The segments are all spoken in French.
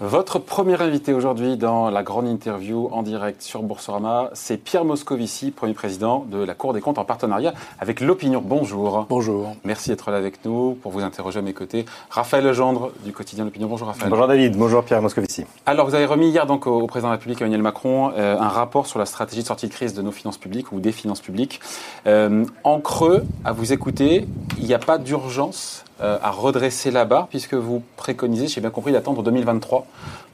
Votre premier invité aujourd'hui dans la grande interview en direct sur Boursorama, c'est Pierre Moscovici, premier président de la Cour des comptes en partenariat avec l'Opinion. Bonjour. Bonjour. Merci d'être là avec nous pour vous interroger à mes côtés. Raphaël Legendre du quotidien L'Opinion. Bonjour Raphaël. Bonjour David, bonjour Pierre Moscovici. Alors vous avez remis hier donc au, président de la République Emmanuel Macron euh, un rapport sur la stratégie de sortie de crise de nos finances publiques ou des finances publiques. Euh, en creux, à vous écouter, il n'y a pas d'urgence à redresser la barre, puisque vous préconisez, j'ai bien compris, d'attendre 2023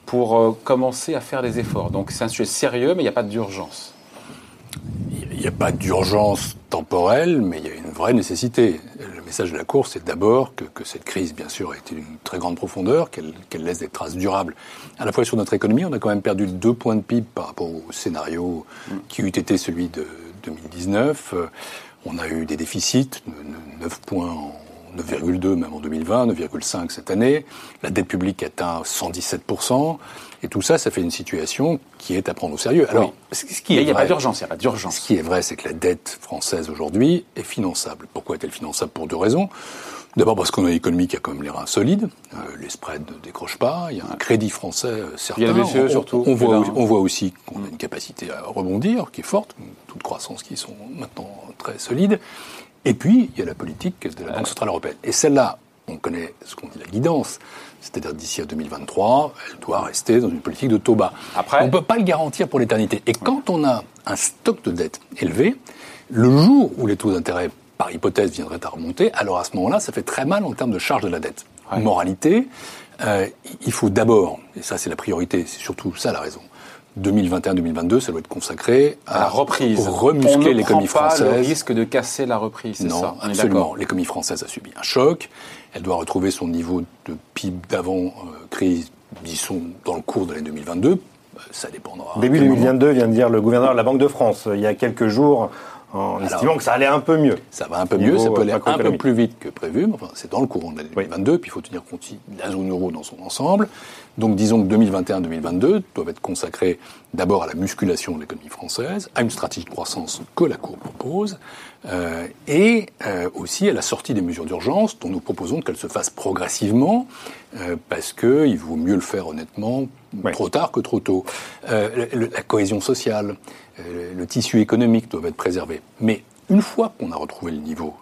pour euh, commencer à faire des efforts. Donc c'est un sujet sérieux, mais il n'y a pas d'urgence. Il n'y a pas d'urgence temporelle, mais il y a une vraie nécessité. Le message de la Cour, c'est d'abord que, cette crise, bien sûr, a été d'une très grande profondeur, qu'elle laisse des traces durables. À la fois sur notre économie, on a quand même perdu deux points de PIB par rapport au scénario qui eût été celui de 2019. Euh, on a eu des déficits, 9 points en 9,2 même en 2020, 9,5 cette année. La dette publique atteint 117%. Et tout ça, ça fait une situation qui est à prendre au sérieux. Alors, ce qui il n'y a pas d'urgence, il n'y a pas d'urgence. Ce qui est vrai, c'est que la dette française aujourd'hui est finançable. Pourquoi est-elle finançable? Pour deux raisons. D'abord parce qu'on a une économie qui a quand même les reins solides, euh, les spreads ne décrochent pas, il y a un crédit français euh, certain. Il y a la BCE surtout. On, voit, on voit aussi qu'on a une capacité à rebondir qui est forte, toute croissance qui sont maintenant très solides. Et puis, il y a la politique de la Banque Centrale Européenne. Et celle-là, on connaît ce qu'on dit la guidance, c'est-à-dire d'ici à 2023, elle doit rester dans une politique de taux bas. Après, on ne peut pas le garantir pour l'éternité. Et quand on a un stock de dette élevé, le jour où les taux d'intérêt, par hypothèse, viendraient à remonter, alors à ce moment-là, ça fait très mal en termes de charge de la dette. Moralité, euh, il faut d'abord, et ça c'est la priorité, c'est surtout ça la raison, 2021-2022, ça doit être consacré à, la reprise. Pour remuscler l'économie française. Pas le risque de casser la reprise, c'est ça? Absolument. L'économie française a subi un choc. Elle doit retrouver son niveau de PIB d'avant euh, crise, disons, dans le cours de l'année 2022. Ça dépendra. Début 2022, vient de dire le gouverneur de la Banque de France. Il y a quelques jours, en estimant que ça allait un peu mieux. Ça va un peu mieux, ça peut aller un peu plus vite que prévu, mais enfin, c'est dans le courant de l'année 2022, puis il faut tenir compte de la zone euro dans son ensemble. Donc disons que 2021-2022 doivent être consacrés d'abord à la musculation de l'économie française, à une stratégie de croissance que la Cour propose, euh, et euh, aussi à la sortie des mesures d'urgence dont nous proposons qu'elles se fassent progressivement, euh, parce qu'il vaut mieux le faire honnêtement trop tard que trop tôt. Euh, la cohésion sociale, euh, le tissu économique doivent être préservés. Mais une fois qu'on a retrouvé le niveau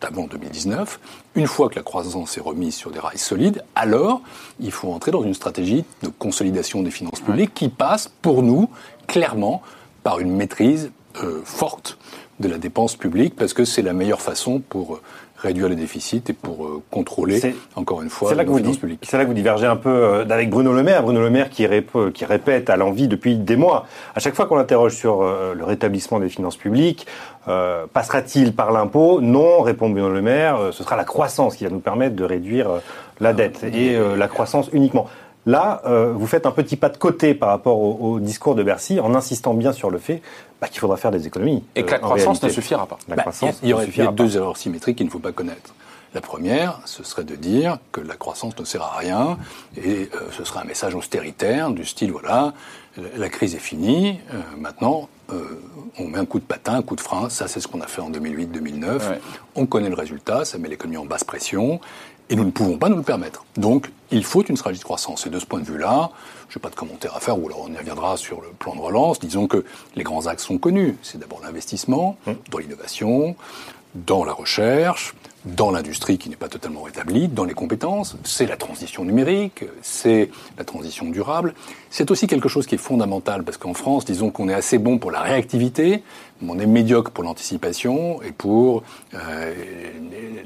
d'avant 2019, une fois que la croissance est remise sur des rails solides, alors il faut entrer dans une stratégie de consolidation des finances publiques qui passe, pour nous, clairement, par une maîtrise euh, forte de la dépense publique, parce que c'est la meilleure façon pour réduire les déficits et pour euh, contrôler, encore une fois, la finances publiques. C'est là que vous divergez un peu euh, avec Bruno Le Maire. Bruno Le Maire qui, qui répète à l'envie depuis des mois, à chaque fois qu'on l'interroge sur euh, le rétablissement des finances publiques, passera-t-il par l'impôt? Non, répond Bruno Le Maire, ce sera la croissance qui va nous permettre de réduire la dette et la croissance uniquement. Là, vous faites un petit pas de côté par rapport au, discours de Bercy en insistant bien sur le fait bah, qu'il faudra faire des économies. Et que la croissance ne suffira pas. La bah, croissance il y, aurait deux erreurs symétriques qu'il ne faut pas connaître. La première, ce serait de dire que la croissance ne sert à rien et euh, ce serait un message austéritaire du style voilà, la crise est finie, euh, maintenant euh, on met un coup de patin, un coup de frein, ça c'est ce qu'on a fait en 2008-2009, on connaît le résultat, ça met l'économie en basse pression et nous ne pouvons pas nous le permettre. Donc, il faut une stratégie de croissance. Et de ce point de vue-là, je n'ai pas de commentaire à faire, ou alors on y reviendra sur le plan de relance. Disons que les grands axes sont connus. C'est d'abord l'investissement mmh. dans l'innovation, dans la recherche, dans l'industrie qui n'est pas totalement rétablie, dans les compétences, c'est la transition numérique, c'est la transition durable. C'est aussi quelque chose qui est fondamental parce qu'en France, disons qu'on est assez bon pour la réactivité, mais on est médiocre pour l'anticipation et pour euh,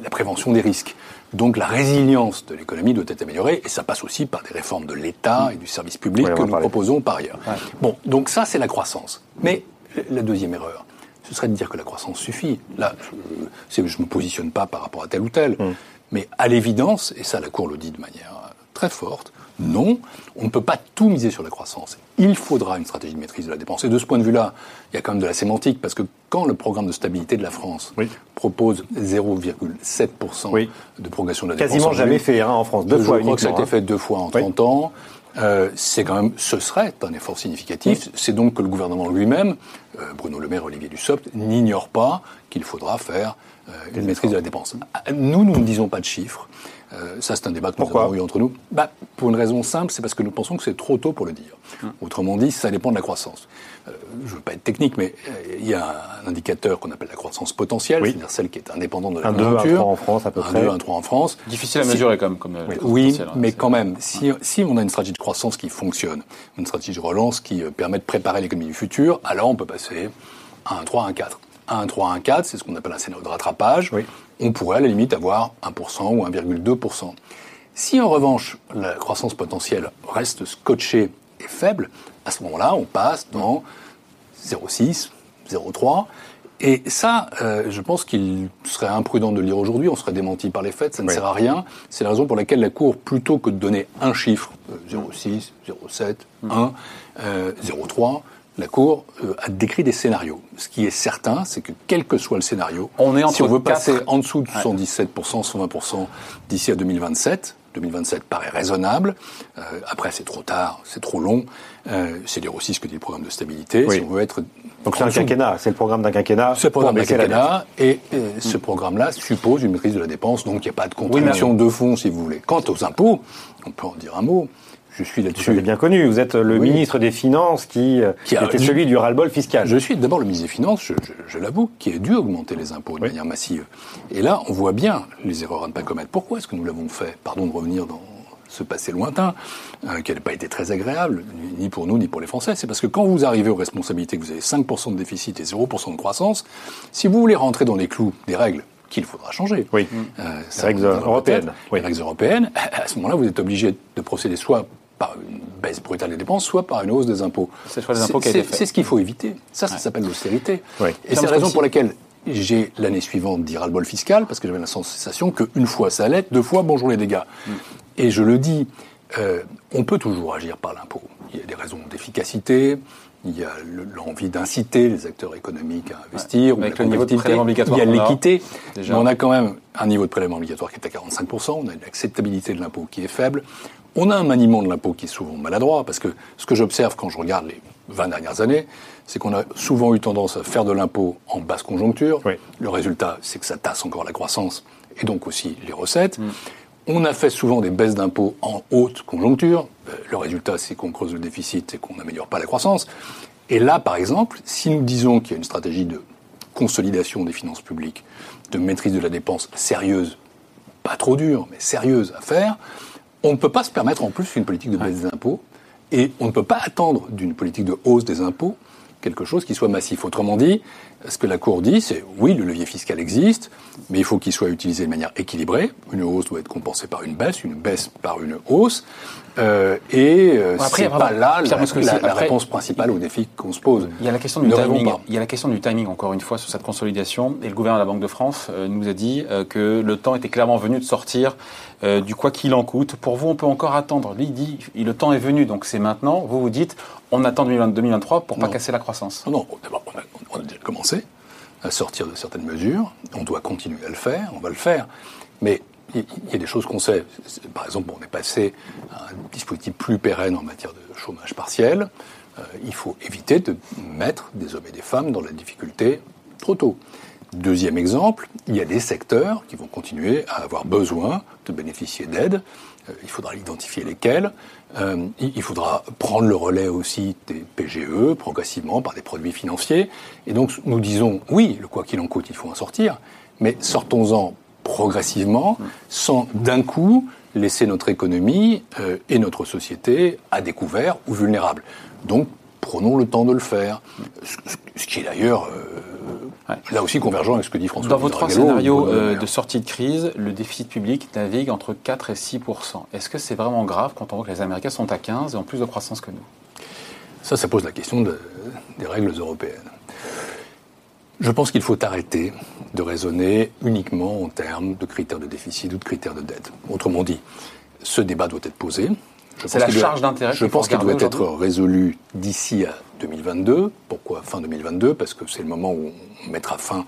la prévention des risques. Donc la résilience de l'économie doit être améliorée et ça passe aussi par des réformes de l'État et du service public que nous proposons par ailleurs. Bon, donc ça c'est la croissance. Mais la deuxième erreur, ce serait de dire que la croissance suffit. Là, je ne me positionne pas par rapport à tel ou tel. Mm. Mais à l'évidence, et ça la Cour le dit de manière très forte, non, on ne peut pas tout miser sur la croissance. Il faudra une stratégie de maîtrise de la dépense. Et de ce point de vue-là, il y a quand même de la sémantique, parce que quand le programme de stabilité de la France propose 0,7% de progression de la dépense... Quasiment jamais fait hein, en France, deux fois Je crois que ça a été hein. fait deux fois en 30 ans. Euh, c'est quand même, ce serait un effort significatif. C'est donc que le gouvernement lui-même, euh, Bruno Le Maire, Olivier Dussopt, n'ignore pas qu'il faudra faire une maîtrise de la dépense. Nous, nous ne disons pas de chiffres. Euh, ça, c'est un débat que nous Pourquoi avons eu entre nous. Bah, pour une raison simple, c'est parce que nous pensons que c'est trop tôt pour le dire. Autrement dit, ça dépend de la croissance. Euh, je ne veux pas être technique, mais euh, il y a un indicateur qu'on appelle la croissance potentielle, Oui. c'est-à-dire celle qui est indépendante de la Un 2, un conjoncture. 3 en France à peu un près. 2, un 3 en France. Difficile à Si- mesurer comme. comme euh, Oui, potentiel, hein. mais quand même, si, si on a une stratégie de croissance qui fonctionne, une stratégie de relance qui euh, permet de préparer l'économie du futur, alors on peut passer à un 3, un 4. À un 3, un 4, c'est ce qu'on appelle un scénario de rattrapage. Oui. On pourrait à la limite avoir 1% ou 1,2%. Si en revanche la croissance potentielle reste scotchée et faible, à ce moment-là, on passe dans 0,6, 0,3. Et ça, euh, je pense qu'il serait imprudent de le lire aujourd'hui, on serait démenti par les faits, ça ne Oui. sert à rien. C'est la raison pour laquelle la Cour, plutôt que de donner un chiffre, euh, 0,6, 0,7, 1, euh, 0,3, la Cour euh, a décrit des scénarios. Ce qui est certain, c'est que quel que soit le scénario, On est si entre on veut quatre- passer en dessous de 117%, 120% d'ici à 2027, 2027 paraît raisonnable. Euh, après, c'est trop tard, c'est trop long. Euh, c'est dire aussi ce que dit le programme de stabilité. Oui. Si on veut être Donc c'est un quinquennat, c'est le programme d'un quinquennat. ce programme pour de baisser la dette. quinquennat et ce programme-là suppose une maîtrise de la dépense, donc il n'y a pas de contradiction de fond, si vous voulez. Quant aux impôts, on peut en dire un mot. Je suis Vous là-dessus. avez bien connu, vous êtes le Oui. ministre des Finances qui, euh, Qui a- était celui du ras-le-bol fiscal. Je suis d'abord le ministre des Finances, je, je- je l'avoue, qui a dû augmenter les impôts de Oui. manière massive. Et là, on voit bien les erreurs à ne pas commettre. Pourquoi est-ce que nous l'avons fait? Pardon de revenir dans ce passé lointain, euh, qui n'a pas été très agréable, ni- pour nous, ni pour les Français. C'est parce que quand vous arrivez aux responsabilités, que vous avez 5% de déficit et 0% de croissance, si vous voulez rentrer dans les clous des règles qu'il faudra changer, Oui. euh, Les règles européennes, oui. Les règles européennes, à ce moment-là, vous êtes obligé de procéder soit par une baisse brutale des dépenses, soit par une hausse des impôts. C'est ce qu'il faut éviter. Ça, ça s'appelle l'austérité. Et c'est la raison pour laquelle j'ai l'année suivante dit ras-le-bol fiscal, parce que j'avais la sensation qu'une fois ça allait, deux fois bonjour les dégâts. Et je le dis, euh, on peut toujours agir par l'impôt. Il y a des raisons d'efficacité, il y a le- l'envie d'inciter les acteurs économiques à investir, ou Avec la le niveau de compétitivité. prélèvement obligatoire Il y a l'équité. Mais on a quand même un niveau de prélèvement obligatoire qui est à 45%, on a une acceptabilité de l'impôt qui est faible, on a un maniement de l'impôt qui est souvent maladroit, parce que ce que j'observe quand je regarde les 20 dernières années, c'est qu'on a souvent eu tendance à faire de l'impôt en basse conjoncture. Oui. Le résultat, c'est que ça tasse encore la croissance et donc aussi les recettes. Mm. On a fait souvent des baisses d'impôts en haute conjoncture. Euh, Le résultat, c'est qu'on creuse le déficit et qu'on n'améliore pas la croissance. Et là, par exemple, si nous disons qu'il y a une stratégie de consolidation des finances publiques, de maîtrise de la dépense sérieuse, pas trop dure, mais sérieuse à faire, on ne peut pas se permettre en plus une politique de baisse des impôts et on ne peut pas attendre d'une politique de hausse des impôts quelque chose qui soit massif. Autrement dit, ce que la Cour dit, c'est oui, le levier fiscal existe, mais il faut qu'il soit utilisé de manière équilibrée. Une hausse doit être compensée par une baisse, une baisse par une hausse. Euh, et euh, Bon, c'est pas là la, Moscovici, la- la après- réponse principale au défi qu'on se pose. Il y a la question du ne timing. Il y a la question du timing encore une fois sur cette consolidation. Et le gouverneur de la Banque de France euh, nous a dit euh, que le temps était clairement venu de sortir du quoi qu'il en coûte. Pour vous, on peut encore attendre. Lui il dit le temps est venu, donc c'est maintenant. Vous vous dites on attend 2020 2023 pour pas Non. casser la croissance. Non, d'abord, on a, on a déjà commencé à sortir de certaines mesures. On doit continuer à le faire, on va le faire. Mais il y a des choses qu'on sait. Par exemple, on est passé à un dispositif plus pérenne en matière de chômage partiel. Euh, il faut éviter de mettre des hommes et des femmes dans la difficulté trop tôt. Deuxième exemple, il y a des secteurs qui vont continuer à avoir besoin de bénéficier d'aide. Euh, il faudra identifier lesquels. Euh, il faudra prendre le relais aussi des PGE progressivement par des produits financiers. Et donc nous disons oui, le quoi qu'il en coûte, il faut en sortir, mais sortons-en progressivement, sans d'un coup laisser notre économie euh, et notre société à découvert ou vulnérables. Donc prenons le temps de le faire, ce, qui est d'ailleurs euh, Ouais. là aussi convergent avec ce que dit François Dans vos trois scénarios euh, Maire. de sortie de crise, le déficit public navigue entre 4 et 6% Est-ce que c'est vraiment grave quand on voit que les Américains sont à 15 et ont plus de croissance que nous? Ça, ça pose la question de- des règles européennes. Je pense qu'il faut arrêter de raisonner uniquement en termes de critères de déficit ou de critères de dette. Autrement dit, ce débat doit être posé. C'est la charge d'intérêt Je pense qu'il doit être résolu d'ici à 2022. Pourquoi fin 2022 Parce que c'est le moment où on mettra fin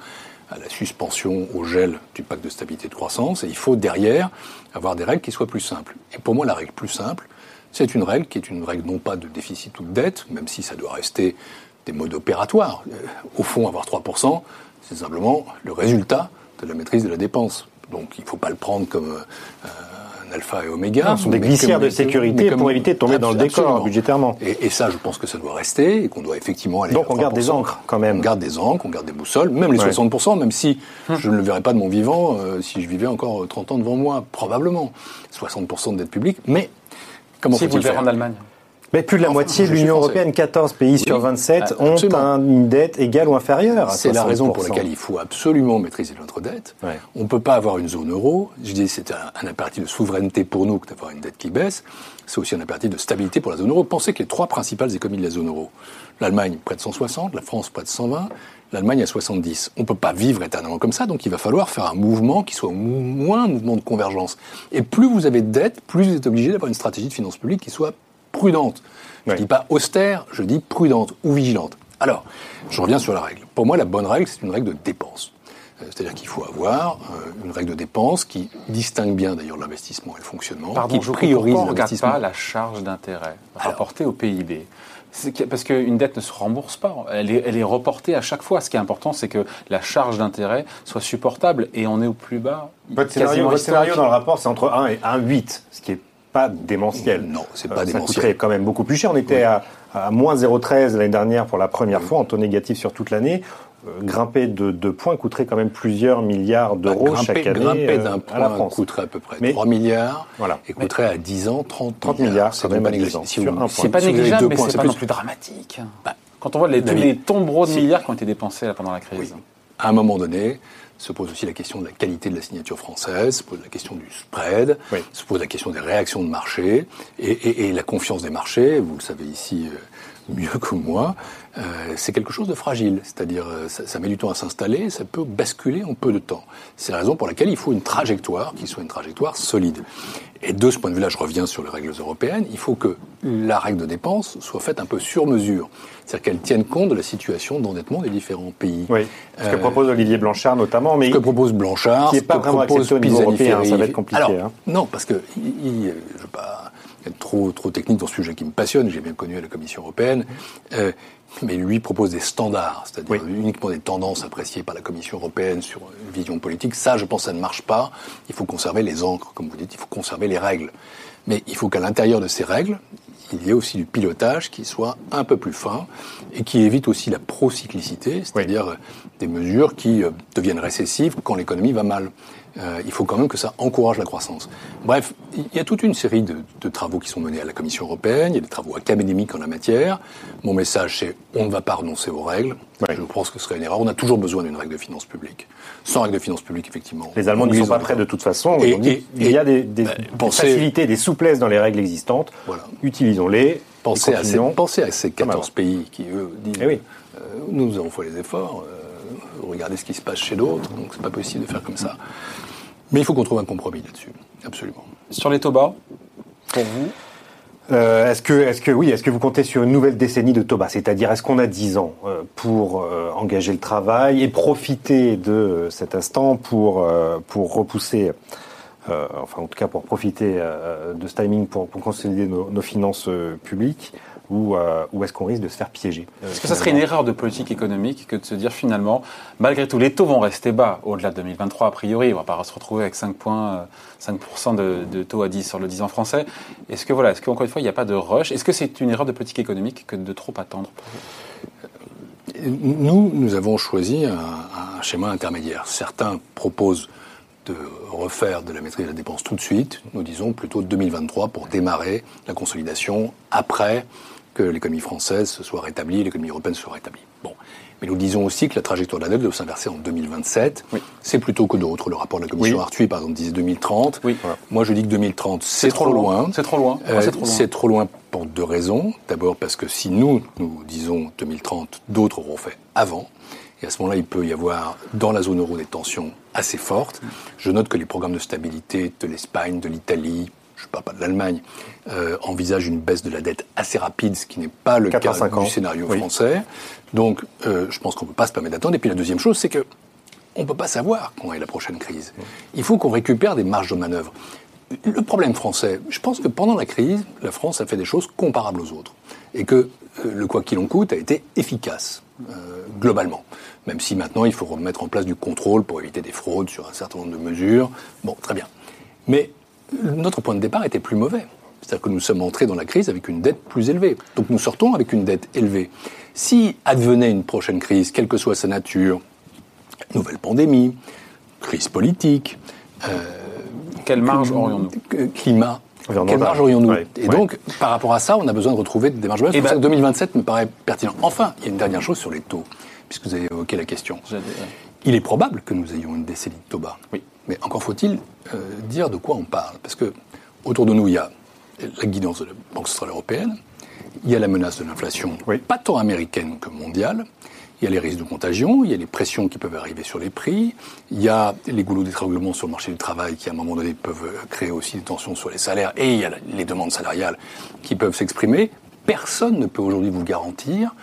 à la suspension, au gel du pacte de stabilité et de croissance. Et il faut derrière avoir des règles qui soient plus simples. Et pour moi, la règle plus simple, c'est une règle qui est une règle non pas de déficit ou de dette, même si ça doit rester des modes opératoires. Euh, Au fond, avoir 3%, c'est simplement le résultat de la maîtrise de la dépense. Donc il ne faut pas le prendre comme euh, alpha et oméga. Non, ce sont des glissières de sécurité pour éviter de tomber dans le décor budgétairement. Et, et, ça, je pense que ça doit rester et qu'on doit effectivement aller. Donc on garde des encres quand même. On garde des encres, on garde des boussoles, même les 60%, même si hum. je ne le verrais pas de mon vivant euh, si je vivais encore 30 ans devant moi, probablement. 60% de dette publique, mais comment si vous le verrez en Allemagne mais plus de la moitié de l'Union européenne, 14 pays sur 27, ont une dette égale ou inférieure. C'est la raison pour laquelle il faut absolument maîtriser notre dette. On ne peut pas avoir une zone euro. Je dis c'est un, impératif de souveraineté pour nous que d'avoir une dette qui baisse. C'est aussi un impératif de stabilité pour la zone euro. Pensez que les trois principales économies de la zone euro, l'Allemagne près de 160, la France près de 120, l'Allemagne à 70. On ne peut pas vivre éternellement comme ça, donc il va falloir faire un mouvement qui soit moins un mouvement de convergence. Et plus vous avez de dette, plus vous êtes obligé d'avoir une stratégie de finances publiques qui soit prudente. Je ne dis pas austère, je dis prudente ou vigilante. Alors, je reviens sur la règle. Pour moi, la bonne règle, c'est une règle de dépense. Euh, c'est-à-dire qu'il faut avoir euh, une règle de dépense qui distingue bien d'ailleurs l'investissement et le fonctionnement, Pardon, qui priorise l'investissement. pas la charge d'intérêt rapportée au PIB parce qu'une dette ne se rembourse pas, elle est, elle est, reportée à chaque fois. Ce qui est important, c'est que la charge d'intérêt soit supportable et on est au plus bas. Votre scénario, votre scénario dans le rapport, c'est entre 1 et 1,8, ce qui est pas démentiel. Non, c'est pas euh, démentiel. Ça coûterait quand même beaucoup plus cher. On était à, à, moins 0,13 l'année dernière pour la première fois, en taux négatif sur toute l'année. Euh, grimper de deux points coûterait quand même plusieurs milliards bah, d'euros chaque année. Grimper d'un euh, point coûterait à peu près Mais, 3 milliards voilà. et coûterait à 10 ans 30, 30 milliards. c'est pas négligeable. c'est pas négligeable, mais c'est pas non plus dramatique. Bah, Quand on voit les, tous les tombereaux de milliards qui ont été dépensés là, pendant la crise. À un moment donné, se pose aussi la question de la qualité de la signature française, se pose la question du spread, se pose la question des réactions de marché et, et, la confiance des marchés. Vous le savez ici euh, mieux que moi, euh, c'est quelque chose de fragile. C'est-à-dire, euh, ça, ça, met du temps à s'installer, ça peut basculer en peu de temps. C'est la raison pour laquelle il faut une trajectoire qui soit une trajectoire solide. Et de ce point de vue-là, je reviens sur les règles européennes, il faut que la règle de dépense soit faite un peu sur mesure. C'est-à-dire qu'elle tienne compte de la situation d'endettement des différents pays. Oui, ce que euh, propose Olivier Blanchard notamment, mais... Ce que propose Blanchard, qui n'est pas vraiment accepté au niveau européen, ça va être compliqué. Alors, hein. Non, parce que il, je pas être trop, trop technique dans ce sujet qui me passionne, j'ai bien connu à la Commission européenne, euh, mais lui propose des standards, c'est-à-dire uniquement des tendances appréciées par la Commission européenne sur une vision politique. Ça, je pense, ça ne marche pas. Il faut conserver les encres, comme vous dites, il faut conserver les règles. Mais il faut qu'à l'intérieur de ces règles, il y ait aussi du pilotage qui soit un peu plus fin et qui évite aussi la procyclicité, c'est-à-dire des mesures qui euh, deviennent récessives quand l'économie va mal. Euh, il faut quand même que ça encourage la croissance. Bref, il y a toute une série de, de, travaux qui sont menés à la Commission européenne, il y a des travaux académiques en la matière. Mon message, c'est on ne va pas renoncer aux règles. Je pense que ce serait une erreur. On a toujours besoin d'une règle de finances publiques. Sans règle de finances publiques, effectivement. Les Allemands ne sont pas prêts de toute façon. Et, il y a des, des, ben, facilités, des souplesses dans les règles existantes. Voilà. Utilisons-les. Pensez, à ces, pensez à ces 14 pays qui, eux, disent eh oui. euh, nous avons fait les efforts. Euh, regardez ce qui se passe chez d'autres, donc c'est pas possible de faire comme ça. Mais il faut qu'on trouve un compromis là-dessus, absolument. Sur les taux bas, pour vous euh, est-ce que, est-ce que, oui, est-ce que vous comptez sur une nouvelle décennie de taux bas C'est-à-dire, est-ce qu'on a 10 ans euh, pour euh, engager le travail et profiter de cet instant pour, pour repousser, enfin, en tout cas, pour profiter de ce timing pour, pour consolider nos, nos finances publiques? Ou, euh, ou est-ce qu'on risque de se faire piéger euh, Est-ce que ça serait une erreur de politique économique que de se dire finalement, malgré tout, les taux vont rester bas au-delà de 2023 a priori, on va pas se retrouver avec 5 points, 5% de, de, taux à 10 sur le 10 ans français. Est-ce que voilà, est-ce qu'encore une fois il n'y a pas de rush? Est-ce que c'est une erreur de politique économique que de trop attendre? Nous, nous avons choisi un, un schéma intermédiaire. Certains proposent de refaire de la maîtrise de la dépense tout de suite. Nous disons plutôt 2023 pour démarrer la consolidation après que l'économie française se soit rétablie, l'économie européenne se soit rétablie. Bon. Mais nous disons aussi que la trajectoire de la dette doit s'inverser en 2027. C'est plutôt que d'autres. Le rapport de la commission Arthuis, par exemple, disait 2030. Oui. Moi, je dis que 2030, c'est trop, loin. C'est trop loin. Euh, c'est trop, loin pour deux raisons. D'abord parce que si nous, nous disons 2030, d'autres auront fait avant. Et à ce moment-là, il peut y avoir dans la zone euro des tensions assez fortes. Je note que les programmes de stabilité de l'Espagne, de l'Italie, je ne parle pas de l'Allemagne, euh, envisage une baisse de la dette assez rapide, ce qui n'est pas le cas du scénario français. Donc, euh, je pense qu'on ne peut pas se permettre d'attendre. Et puis la deuxième chose, c'est que on ne peut pas savoir quand est la prochaine crise. Il faut qu'on récupère des marges de manœuvre. Le problème français, je pense que pendant la crise, la France a fait des choses comparables aux autres. Et que euh, le quoi qu'il en coûte a été efficace, globalement. même si maintenant il faut remettre en place du contrôle pour éviter des fraudes sur un certain nombre de mesures. Bon, très bien. Mais notre point de départ était plus mauvais. C'est-à-dire que nous sommes entrés dans la crise avec une dette plus élevée. Donc nous sortons avec une dette élevée. Si advenait une prochaine crise, quelle que soit sa nature, nouvelle pandémie, crise politique, euh, quelle marge aurions-nous Climat. Quelle marge aurions-nous Et donc, par rapport à ça, on a besoin de retrouver des marges. C'est pour ça que 2027 me paraît pertinent. Enfin, il y a une dernière chose sur les taux, puisque vous avez évoqué la question. Il est probable que nous ayons une décennie de taux bas. Oui. Mais encore faut-il euh, dire de quoi on parle. Parce que autour de nous, il y a la guidance de la Banque Centrale Européenne, il y a la menace de l'inflation, pas tant américaine que mondiale, il y a les risques de contagion, il y a les pressions qui peuvent arriver sur les prix, il y a les goulots d'étranglement sur le marché du travail qui, à un moment donné, peuvent créer aussi des tensions sur les salaires, et il y a les demandes salariales qui peuvent s'exprimer. Personne ne peut aujourd'hui vous garantir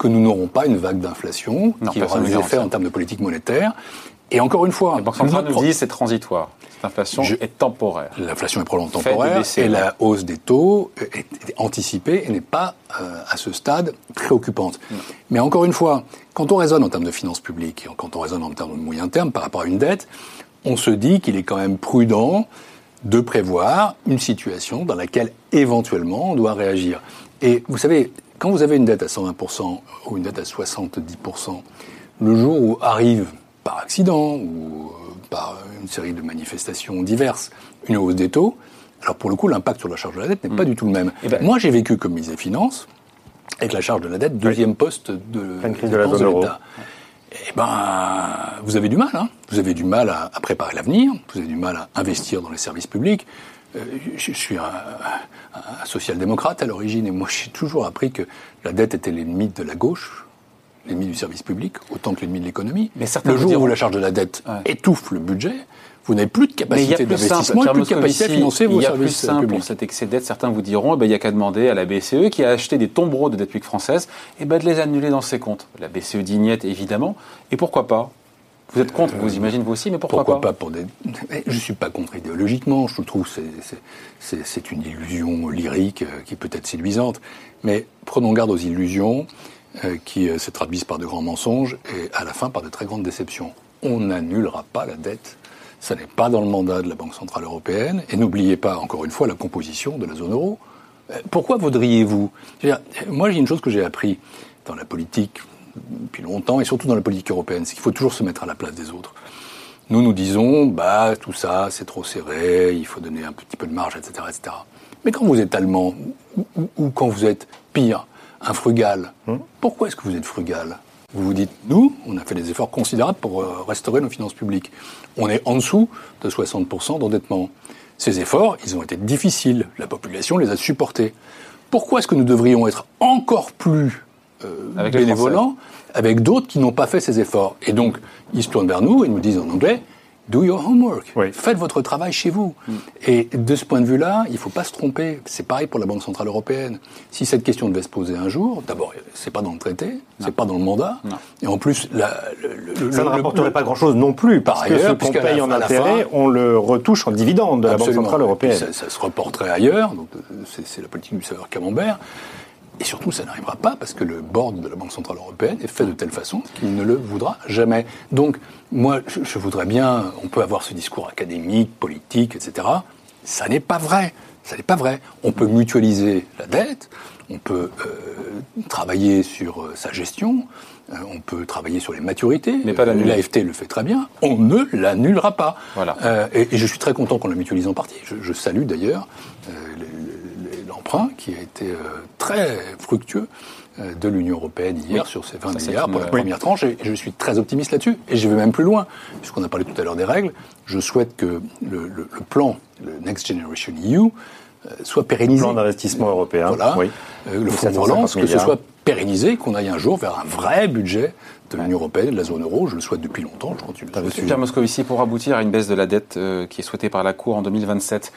que nous n'aurons pas une vague d'inflation qui aura des effets en termes de politique monétaire. Et encore une fois, la Banque centrale nous dit c'est transitoire. L'inflation est temporaire. L'inflation est probablement temporaire et la hausse des taux est, anticipée et n'est pas euh, à ce stade préoccupante. Mais encore une fois, quand on raisonne en termes de finances publiques et quand on raisonne en termes de moyen terme par rapport à une dette, on se dit qu'il est quand même prudent de prévoir une situation dans laquelle éventuellement on doit réagir. Et vous savez, quand vous avez une dette à 120% ou une dette à 70%, le jour où arrive par accident ou euh, par une série de manifestations diverses, une hausse des taux, alors pour le coup, l'impact sur la charge de la dette n'est pas mm. du tout le même. Eh ben, Moi, j'ai vécu comme ministre des Finances, avec la charge de la dette, deuxième poste de, crise de la zone euro. Eh ben, vous avez du mal. Hein. Vous avez du mal à, préparer l'avenir. Vous avez du mal à investir dans les services publics. Euh, je, suis un, un social-démocrate à l'origine et moi j'ai toujours appris que la dette était l'ennemi de la gauche l'ennemi du service public autant que l'ennemi de l'économie. Mais le jour où la charge de la dette étouffe le budget, vous n'avez plus de capacité d'investissement plus de capacité à financer vos services publics. Il y a plus simple publics. pour cet excès de dette. Certains vous diront, eh ben, il n'y a qu'à demander à la BCE, qui a acheté des tombereaux de dette publique française, et eh ben, de les annuler dans ses comptes. La BCE dignette, évidemment. Et pourquoi pas? Vous êtes contre, vous imaginez vous aussi, mais pourquoi, pourquoi pas, pour des... Je ne suis pas contre idéologiquement, je trouve que c'est une illusion lyrique euh, qui peut être séduisante, mais prenons garde aux illusions. Euh, qui euh, se traduisent par de grands mensonges et à la fin par de très grandes déceptions. On n'annulera pas la dette. Ça n'est pas dans le mandat de la Banque Centrale Européenne. Et n'oubliez pas, encore une fois, la composition de la zone euro. Pourquoi voudriez-vous? Moi, j'ai une chose que j'ai appris dans la politique depuis longtemps, et surtout dans la politique européenne, c'est qu'il faut toujours se mettre à la place des autres. Nous, nous disons, bah, tout ça, c'est trop serré, il faut donner un petit peu de marge, etc., etc. Mais quand vous êtes allemand, ou quand vous êtes pire, un frugal. Hmm. Pourquoi est-ce que vous êtes frugal? Vous vous dites, nous, on a fait des efforts considérables pour euh, restaurer nos finances publiques. On est en dessous de 60% d'endettement. Ces efforts, ils ont été difficiles. La population les a supportés. Pourquoi est-ce que nous devrions être encore plus euh, bénévolents avec d'autres qui n'ont pas fait ces efforts Et donc, ils se tournent vers nous et nous disent en anglais, do your homework. Faites votre travail chez vous. Mm. Et de ce point de vue-là, il ne faut pas se tromper. C'est pareil pour la Banque Centrale Européenne. Si cette question devait se poser un jour, d'abord, c'est pas dans le traité, c'est pas dans le mandat. Et en plus, la, le, ça ne rapporterait pas grand-chose non plus, par parce ailleurs, que ce qu'on paye en intérêt, on le retouche en dividende de la Banque Centrale Européenne. Ça, ça, se reporterait ailleurs. Donc, euh, c'est la politique du saveur camembert. Et surtout, ça n'arrivera pas parce que le board de la Banque Centrale Européenne est fait de telle façon qu'il ne le voudra jamais. Donc, moi, je, voudrais bien, on peut avoir ce discours académique, politique, etc. Ça n'est pas vrai. Ça n'est pas vrai. On peut mutualiser la dette, on peut euh, travailler sur euh, sa gestion, euh, on peut travailler sur les maturités. Mais pas L'AFT le fait très bien. On ne l'annulera pas. Voilà. Et, et, je suis très content qu'on la mutualise en partie. Je, je salue d'ailleurs qui a été euh, très fructueux euh, de l'Union européenne hier sur ces 20 milliards pour la première tranche. Et je suis très optimiste là-dessus. Et je vais même plus loin, puisqu'on a parlé tout à l'heure des règles. Je souhaite que le, plan, le Next Generation EU, euh, soit pérennisé. Le plan d'investissement européen. Voilà. le fonds de relance, que ce soit pérennisé, qu'on aille un jour vers un vrai budget de l'Union européenne, de la zone euro. Je le souhaite depuis longtemps. Je continue. Pierre Moscovici, pour aboutir à une baisse de la dette qui est souhaitée par la Cour en 2027,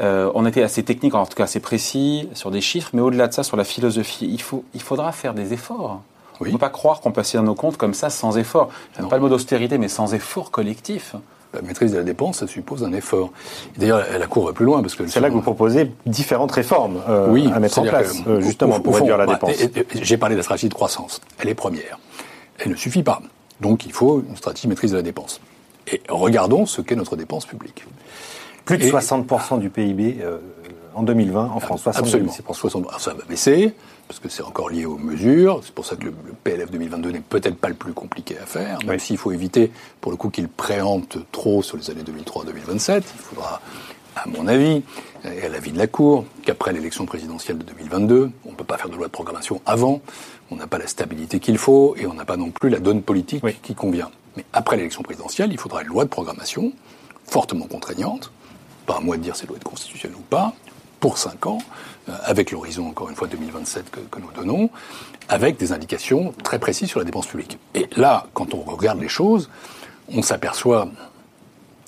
euh, on était assez technique, en tout cas assez précis sur des chiffres, mais au-delà de ça, sur la philosophie, il, faut, il faudra faire des efforts. On ne peut pas croire qu'on peut dans nos comptes comme ça sans effort. Pas le mot d'austérité, mais sans effort collectif. La maîtrise de la dépense, ça suppose un effort. D'ailleurs, la Cour va plus loin parce que c'est là que vous proposez différentes réformes euh, à mettre en place, euh, justement pour réduire la dépense. J'ai parlé de la stratégie de croissance. Elle est première. Elle ne suffit pas. Donc il faut une stratégie de maîtrise de la dépense. Et regardons ce qu'est notre dépense publique. Plus de 60% du PIB euh, en 2020 en France. Absolument. 60, ça va baisser, parce que c'est encore lié aux mesures. C'est pour ça que le, PLF 2022 n'est peut-être pas le plus compliqué à faire, même s'il faut éviter, pour le coup, qu'il préempte trop sur les années 2003-2027. Il faudra, à mon avis, et à l'avis de la Cour, qu'après l'élection présidentielle de 2022, on ne peut pas faire de loi de programmation avant, on n'a pas la stabilité qu'il faut, et on n'a pas non plus la donne politique qui convient. Mais après l'élection présidentielle, il faudra une loi de programmation fortement contraignante, pas à moi de dire si elle doit être constitutionnelle ou pas, pour 5 ans, euh, avec l'horizon, encore une fois, 2027 que, que, nous donnons, avec des indications très précises sur la dépense publique. Et là, quand on regarde les choses, on s'aperçoit,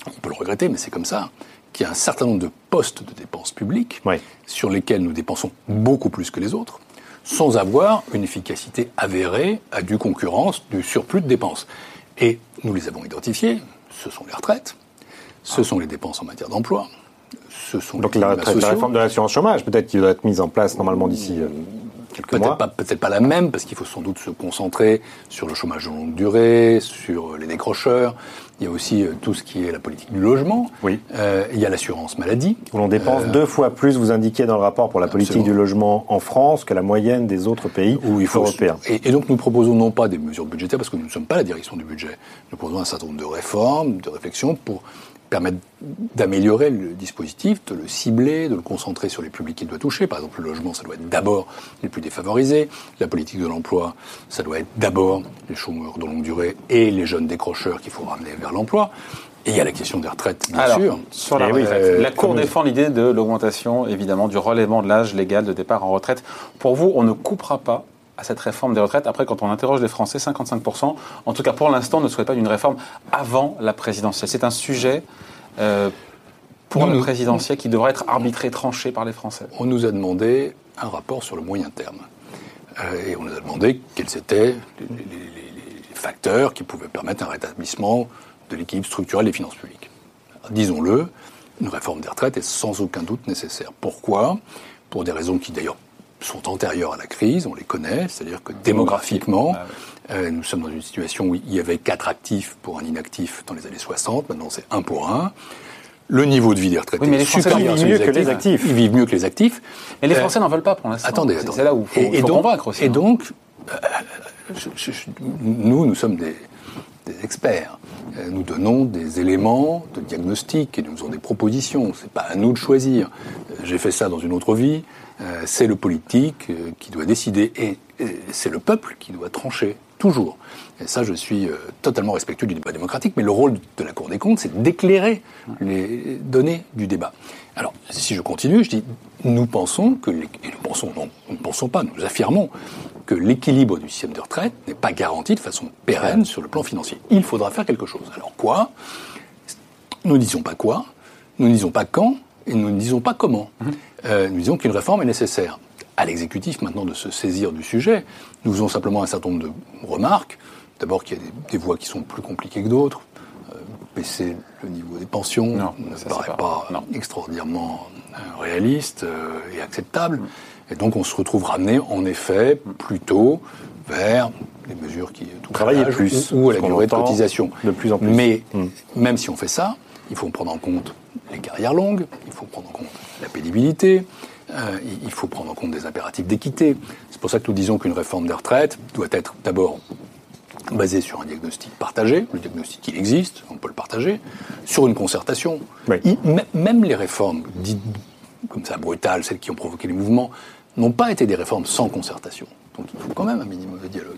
on peut le regretter, mais c'est comme ça, qu'il y a un certain nombre de postes de dépenses publiques oui. sur lesquels nous dépensons beaucoup plus que les autres, sans avoir une efficacité avérée à du concurrence du surplus de dépenses. Et nous les avons identifiés, ce sont les retraites, ce sont les dépenses en matière d'emploi, ce sont Donc la, retraite, la réforme de l'assurance chômage, peut-être qui doit être mise en place normalement d'ici euh, quelques peut mois. Peut-être pas la même, parce qu'il faut sans doute se concentrer sur le chômage de longue durée, sur les décrocheurs. Il y a aussi euh, tout ce qui est la politique du logement. Oui. Euh, il y a l'assurance maladie. Où l'on dépense deux fois plus, vous indiquez dans le rapport pour la politique Absolument. du logement en France que la moyenne des autres pays où il faut européens. Et, et, donc nous proposons non pas des mesures budgétaires, parce que nous ne sommes pas la direction du budget. Nous proposons un certain nombre de réformes, de réflexions pour permettre d'améliorer le dispositif, de le cibler, de le concentrer sur les publics qu'il doit toucher. Par exemple, le logement, ça doit être d'abord les plus défavorisés. La politique de l'emploi, ça doit être d'abord les chômeurs de longue durée et les jeunes décrocheurs qu'il faut ramener vers l'emploi. Et il y a la question des retraites, bien Alors, sûr. Sur la, oui, euh, la Cour défend l'idée de l'augmentation, évidemment, du relèvement de l'âge légal de départ en retraite. Pour vous, on ne coupera pas à cette réforme des retraites. Après, quand on interroge les Français, 55%, en tout cas pour l'instant, ne souhaitent pas d'une réforme avant la présidentielle. C'est un sujet euh, pour Non, le nous- présidentiel qui devrait être arbitré, tranché par les Français. On nous a demandé un rapport sur le moyen terme. Euh, et on nous a demandé quels étaient les, les- facteurs qui pouvaient permettre un rétablissement de l'équilibre structurel des finances publiques. Disons-le, une réforme des retraites est sans aucun doute nécessaire. Pourquoi? Pour des raisons qui d'ailleurs sont antérieures à la crise, on les connaît, c'est-à-dire que démographiquement, euh, nous sommes dans une situation où il y avait quatre actifs pour un inactif dans les années 60, maintenant c'est un pour un. Le niveau de vie des retraités Oui, mais les est Français supérieur vivent mieux que les actifs. Ils vivent mieux que les actifs. Mais les Euh, Français n'en veulent pas pour l'instant. Attendez, C'est- attendez. C'est là où il faut, Et- et faut donc- convaincre aussi. Et hein. donc, euh, je- je- je- nous, nous sommes des, des experts. Euh, Nous donnons des éléments de diagnostic et nous faisons des propositions. C'est pas à nous de choisir. Euh, J'ai fait ça dans une autre vie. Euh, C'est le politique qui doit décider et, c'est le peuple qui doit trancher toujours. Et ça, je suis totalement respectueux du débat démocratique. Mais le rôle de la Cour des comptes, c'est d'éclairer les données du débat. Alors, si je continue, je dis, nous pensons que, les- et nous pensons, non, nous ne pensons pas, nous affirmons que l'équilibre du système de retraite n'est pas garanti de façon pérenne sur le plan financier. Il faudra faire quelque chose. Alors quoi? Nous ne disons pas quoi, nous ne disons pas quand, et nous ne disons pas comment. Euh, nous disons qu'une réforme est nécessaire. À l'exécutif maintenant de se saisir du sujet, nous faisons simplement un certain nombre de remarques. D'abord qu'il y a des, des voies qui sont plus compliquées que d'autres. Euh, baisser le niveau des pensions Non, ne ça, paraît pas, extraordinairement euh, réaliste euh, et acceptable. Et donc on se retrouve ramené en effet plutôt vers des mesures qui touchent Travailler plus, ou, ou à la durée de cotisation. de plus en plus. Mais Mm. même si on fait ça, il faut prendre en compte les carrières longues, il faut prendre en compte la pénibilité, euh, il- faut prendre en compte des impératifs d'équité. C'est pour ça que nous disons qu'une réforme des retraites doit être d'abord basée sur un diagnostic partagé. Le diagnostic, il existe, on peut le partager. Sur une concertation. Oui. Il- m- même les réformes dites comme ça brutales, celles qui ont provoqué les mouvements, n'ont pas été des réformes sans concertation. Donc il faut quand même un minimum de dialogue.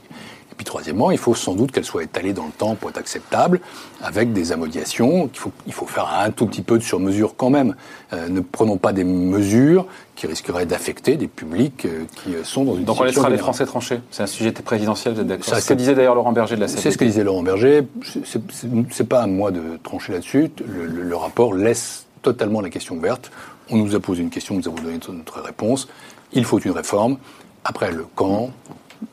Et puis troisièmement, il faut sans doute qu'elles soient étalées dans le temps pour être acceptables, avec des amodiations. Il faut, il faut faire un tout petit peu de sur-mesure quand même. Euh, ne prenons pas des mesures qui risqueraient d'affecter des publics euh, qui sont dans une Donc on situation laissera les générale. Français trancher. C'est un sujet présidentiel, vous êtes d'accord C'est ce que disait d'ailleurs Laurent Berger de la C'est ce que disait Laurent Berger. C'est- pas à moi de trancher là-dessus. Le, le- le rapport laisse totalement la question ouverte. On nous a posé une question, nous avons donné notre réponse. Il faut une réforme. Après, le quand,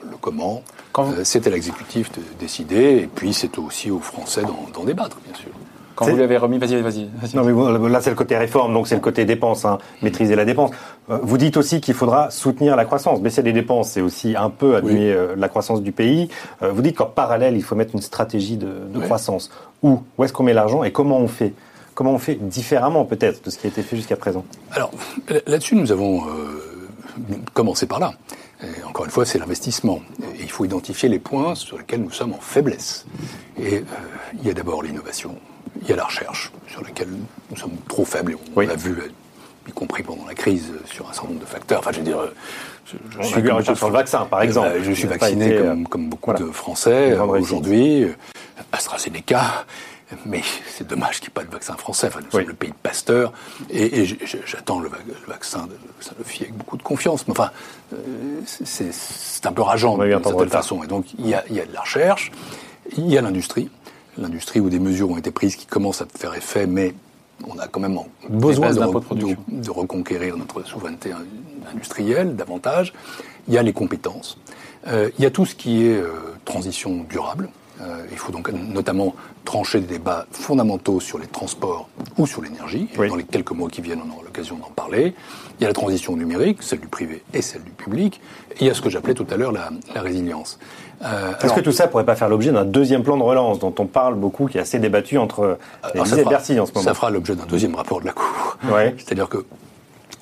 le comment, euh, c'est à l'exécutif de décider. Et puis, c'est aussi aux Français d'en débattre, bien sûr. Quand vous lui avez remis, vas-y, vas-y. non, mais là, c'est le côté réforme, donc c'est le côté dépense, hein, maîtriser la dépense. Euh, vous dites aussi qu'il faudra soutenir la croissance. Baisser les dépenses, c'est aussi un peu admis euh, la croissance du pays. Vous dites qu'en parallèle, il faut mettre une stratégie de, croissance. Où? Où est-ce qu'on met l'argent et comment on fait? Comment on fait différemment, peut-être, de ce qui a été fait jusqu'à présent Alors, là-dessus, nous avons commencé par là. encore une fois, c'est l'investissement. il faut identifier les points sur lesquels nous sommes en faiblesse. Et il y a d'abord l'innovation il y a la recherche, sur laquelle nous sommes trop faibles, et on l'a vu, y compris pendant la crise, sur un certain nombre de facteurs. Enfin, je veux dire, je, suis comme sur le vaccin, par exemple. Euh, je suis vacciné comme, beaucoup de Français aujourd'hui. AstraZeneca, mais c'est dommage qu'il n'y ait pas de vaccin français. Enfin, nous sommes le pays de Pasteur, et, j'attends le, vaccin de Sanofi avec beaucoup de confiance. Mais enfin, euh, c'est un peu rageant d'une certaine façon. Et donc, il y, a, il y a de la recherche, il y a l'industrie l'industrie où des mesures ont été prises qui commencent à faire effet, mais on a quand même besoin de, de, reconquérir notre souveraineté industrielle davantage. Il y a les compétences. Euh, il y a tout ce qui est euh, transition durable. Euh, il faut donc notamment trancher des débats fondamentaux sur les transports ou sur l'énergie. Dans les quelques mois qui viennent, on aura l'occasion d'en parler. Il y a la transition numérique, celle du privé et celle du public. Et il y a ce que j'appelais tout à l'heure la, la résilience. Euh, Est-ce que tout ça pourrait pas faire l'objet d'un deuxième plan de relance dont on parle beaucoup, qui est assez débattu entre les et Bercy en ce moment Ça fera l'objet d'un deuxième rapport de la Cour. Ouais. C'est-à-dire que,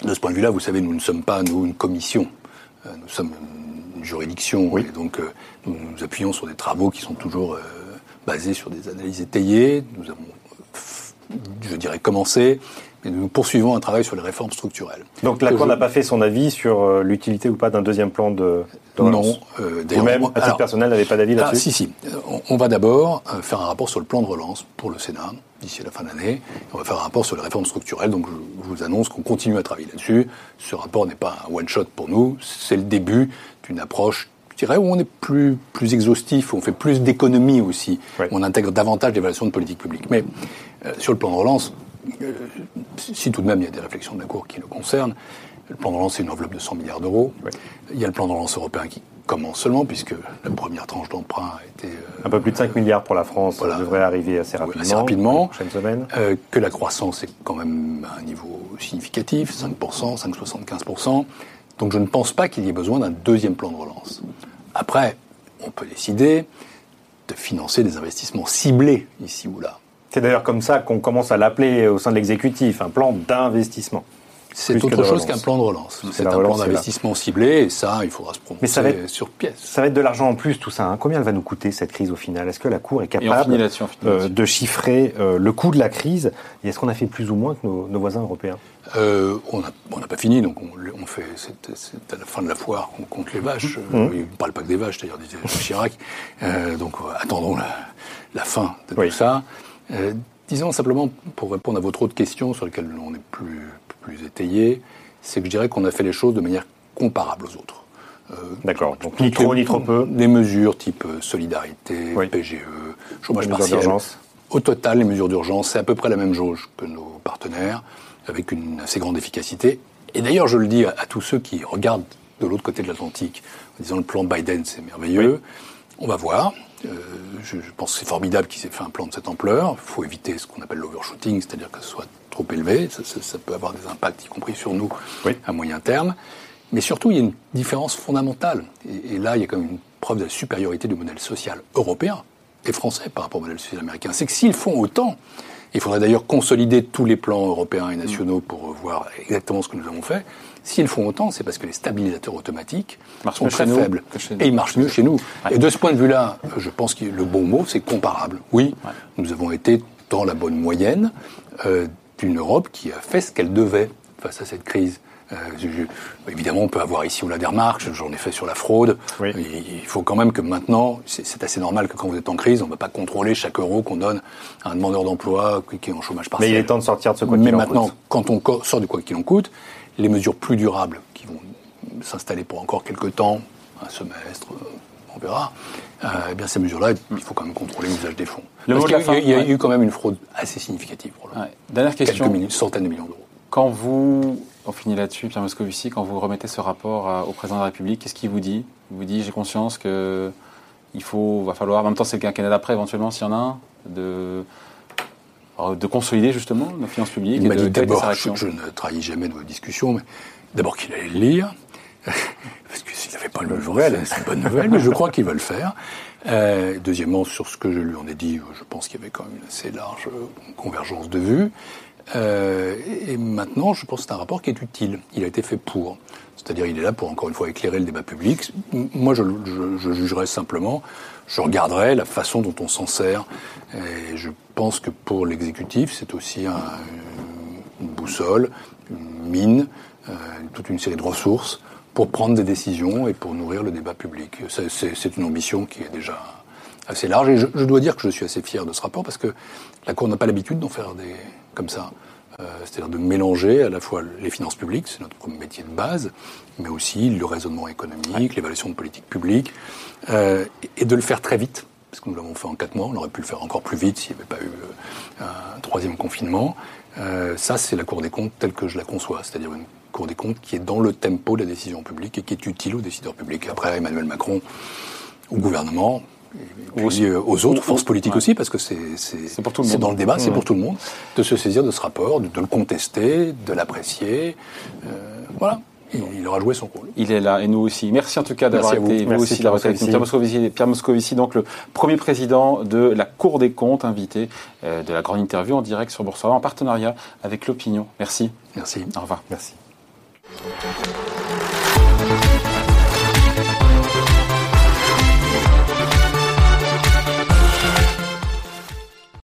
de ce point de vue-là, vous savez, nous ne sommes pas, nous, une commission. Euh, nous sommes une juridiction. Oui. Et donc, euh, nous nous appuyons sur des travaux qui sont toujours euh, basés sur des analyses étayées. Nous avons, je dirais, commencé et nous poursuivons un travail sur les réformes structurelles. Donc la Cour n'a pas fait son avis sur euh, l'utilité ou pas d'un deuxième plan de, de Non. Euh, Vous-même, à titre personnel, n'avez pas d'avis ah, là-dessus Si, si. On, va d'abord euh, faire un rapport sur le plan de relance pour le Sénat d'ici la fin de l'année. On va faire un rapport sur les réformes structurelles. Donc je, vous annonce qu'on continue à travailler là-dessus. Ce rapport n'est pas un one-shot pour nous. C'est le début d'une approche je dirais, où on est plus, plus exhaustif, où on fait plus d'économies aussi, où on intègre davantage d'évaluation de politique publique. Mais euh, sur le plan de relance, euh, si tout de même il y a des réflexions de la Cour qui le concernent, le plan de relance, c'est une enveloppe de 100 milliards d'euros. Il y a le plan de relance européen qui commence seulement, puisque la première tranche d'emprunt a été... Euh, un peu plus de 5 milliards pour la France, ça devrait arriver assez rapidement. Assez rapidement. Euh, que la croissance est quand même à un niveau significatif, 5%, 5,75%. Donc je ne pense pas qu'il y ait besoin d'un deuxième plan de relance. Après, on peut décider de financer des investissements ciblés ici ou là. C'est d'ailleurs comme ça qu'on commence à l'appeler au sein de l'exécutif, un plan d'investissement. C'est autre chose qu'un plan de relance. C'est un plan d'investissement ciblé, et ça, il faudra se prononcer Mais ça va être, sur pièce. Ça va être de l'argent en plus, tout ça. Hein. Combien elle va nous coûter, cette crise, au final? Est-ce que la Cour est capable euh, de chiffrer euh, le coût de la crise? Et est-ce qu'on a fait plus ou moins que nos, voisins européens? Euh, On n'a pas fini, donc on, fait, c'est à la fin de la foire qu'on compte les vaches. Mmh. Il ne parle pas que des vaches, d'ailleurs, disait Chirac. donc attendons la, fin de tout ça. Euh, disons simplement, pour répondre à votre autre question sur laquelle on est plus, plus étayé, c'est que je dirais qu'on a fait les choses de manière comparable aux autres. Euh, D'accord. Donc ni trop ni trop peu. Des mesures type euh, solidarité, PGE, chômage partiel. Au total, les mesures d'urgence, c'est à peu près la même jauge que nos partenaires, avec une assez grande efficacité. Et d'ailleurs, je le dis à, tous ceux qui regardent de l'autre côté de l'Atlantique, en disant le plan Biden, c'est merveilleux. On va voir. Euh, je, pense que c'est formidable qu'ils aient fait un plan de cette ampleur. Il faut éviter ce qu'on appelle l'overshooting, c'est-à-dire que ce soit trop élevé. Ça, peut avoir des impacts, y compris sur nous, à moyen terme. Mais surtout, il y a une différence fondamentale. Et, là, il y a quand même une preuve de la supériorité du modèle social européen et français par rapport au modèle social américain. C'est que s'ils font autant, il faudrait d'ailleurs consolider tous les plans européens et nationaux pour voir exactement ce que nous avons fait. S'ils font autant, c'est parce que les stabilisateurs automatiques sont très faibles. Et ils marchent mieux chez nous. Et de ce point de vue-là, je pense que le bon mot, c'est comparable. Oui, nous avons été dans la bonne moyenne euh, d'une Europe qui a fait ce qu'elle devait face à cette crise. Euh, évidemment, on peut avoir ici ou là des remarques, j'en ai fait sur la fraude. Il faut quand même que maintenant, c'est assez normal que quand vous êtes en crise, on ne va pas contrôler chaque euro qu'on donne à un demandeur d'emploi qui est en chômage partiel. Mais il est temps de sortir de ce quoi qu'il en coûte. Mais maintenant, quand on sort du quoi qu'il en coûte, les mesures plus durables qui vont s'installer pour encore quelques temps, un semestre, euh, on verra, euh, eh bien ces mesures-là, il faut quand même contrôler l'usage des fonds. Parce qu'il y, a, eu quand même une fraude assez significative. Pour Dernière question. Quelques centaines de millions d'euros. Quand vous on finit là-dessus, Pierre Moscovici, quand vous remettez ce rapport au président de la République, qu'est-ce qu'il vous dit? Il vous dit j'ai conscience que il faut, va falloir, en même temps c'est le quinquennat d'après éventuellement s'il y en a un, de de consolider justement nos finances publiques Il m'a dit d'abord, je, ne trahis jamais vos discussions, mais d'abord qu'il allait le lire, parce que s'il n'avait pas le journal, c'est une bonne nouvelle, mais je crois qu'il va le faire. Euh, deuxièmement, sur ce que je lui en ai dit, je pense qu'il y avait quand même une assez large convergence de vues. Euh, et maintenant, je pense que c'est un rapport qui est utile. Il a été fait pour. C'est-à-dire, il est là pour, encore une fois, éclairer le débat public. Moi, je, je, je jugerai simplement, je regarderai la façon dont on s'en sert. Et je pense que pour l'exécutif, c'est aussi un, une boussole, une mine, euh, toute une série de ressources pour prendre des décisions et pour nourrir le débat public. C'est une ambition qui est déjà assez large. Et je, je, dois dire que je suis assez fier de ce rapport parce que la Cour n'a pas l'habitude d'en faire des comme ça. Euh, C'est-à-dire de mélanger à la fois les finances publiques, c'est notre métier de base, mais aussi le raisonnement économique, l'évaluation de politique publique, euh, et de le faire très vite. Parce que nous l'avons fait en quatre mois, on aurait pu le faire encore plus vite s'il n'y avait pas eu euh, un troisième confinement. Euh, ça, c'est la Cour des comptes telle que je la conçois, c'est-à-dire une Cour des comptes qui est dans le tempo de la décision publique et qui est utile aux décideurs publics. Après, Emmanuel Macron, au gouvernement, et aussi, euh, aux autres forces politiques ouais. aussi, parce que c'est dans le débat, mmh. c'est pour tout le monde, de se saisir de ce rapport, de, de le contester, de l'apprécier. Euh, voilà. Il, il, aura joué son rôle. Il est là, et nous aussi. Merci en tout cas d'avoir été, vous, vous aussi, d'avoir été avec nous. Pierre Moscovici, Pierre Moscovici, donc le premier président de la Cour des comptes, invité euh, de la grande interview en direct sur Boursorama, en partenariat avec l'opinion. Merci. Merci. Au revoir. Merci.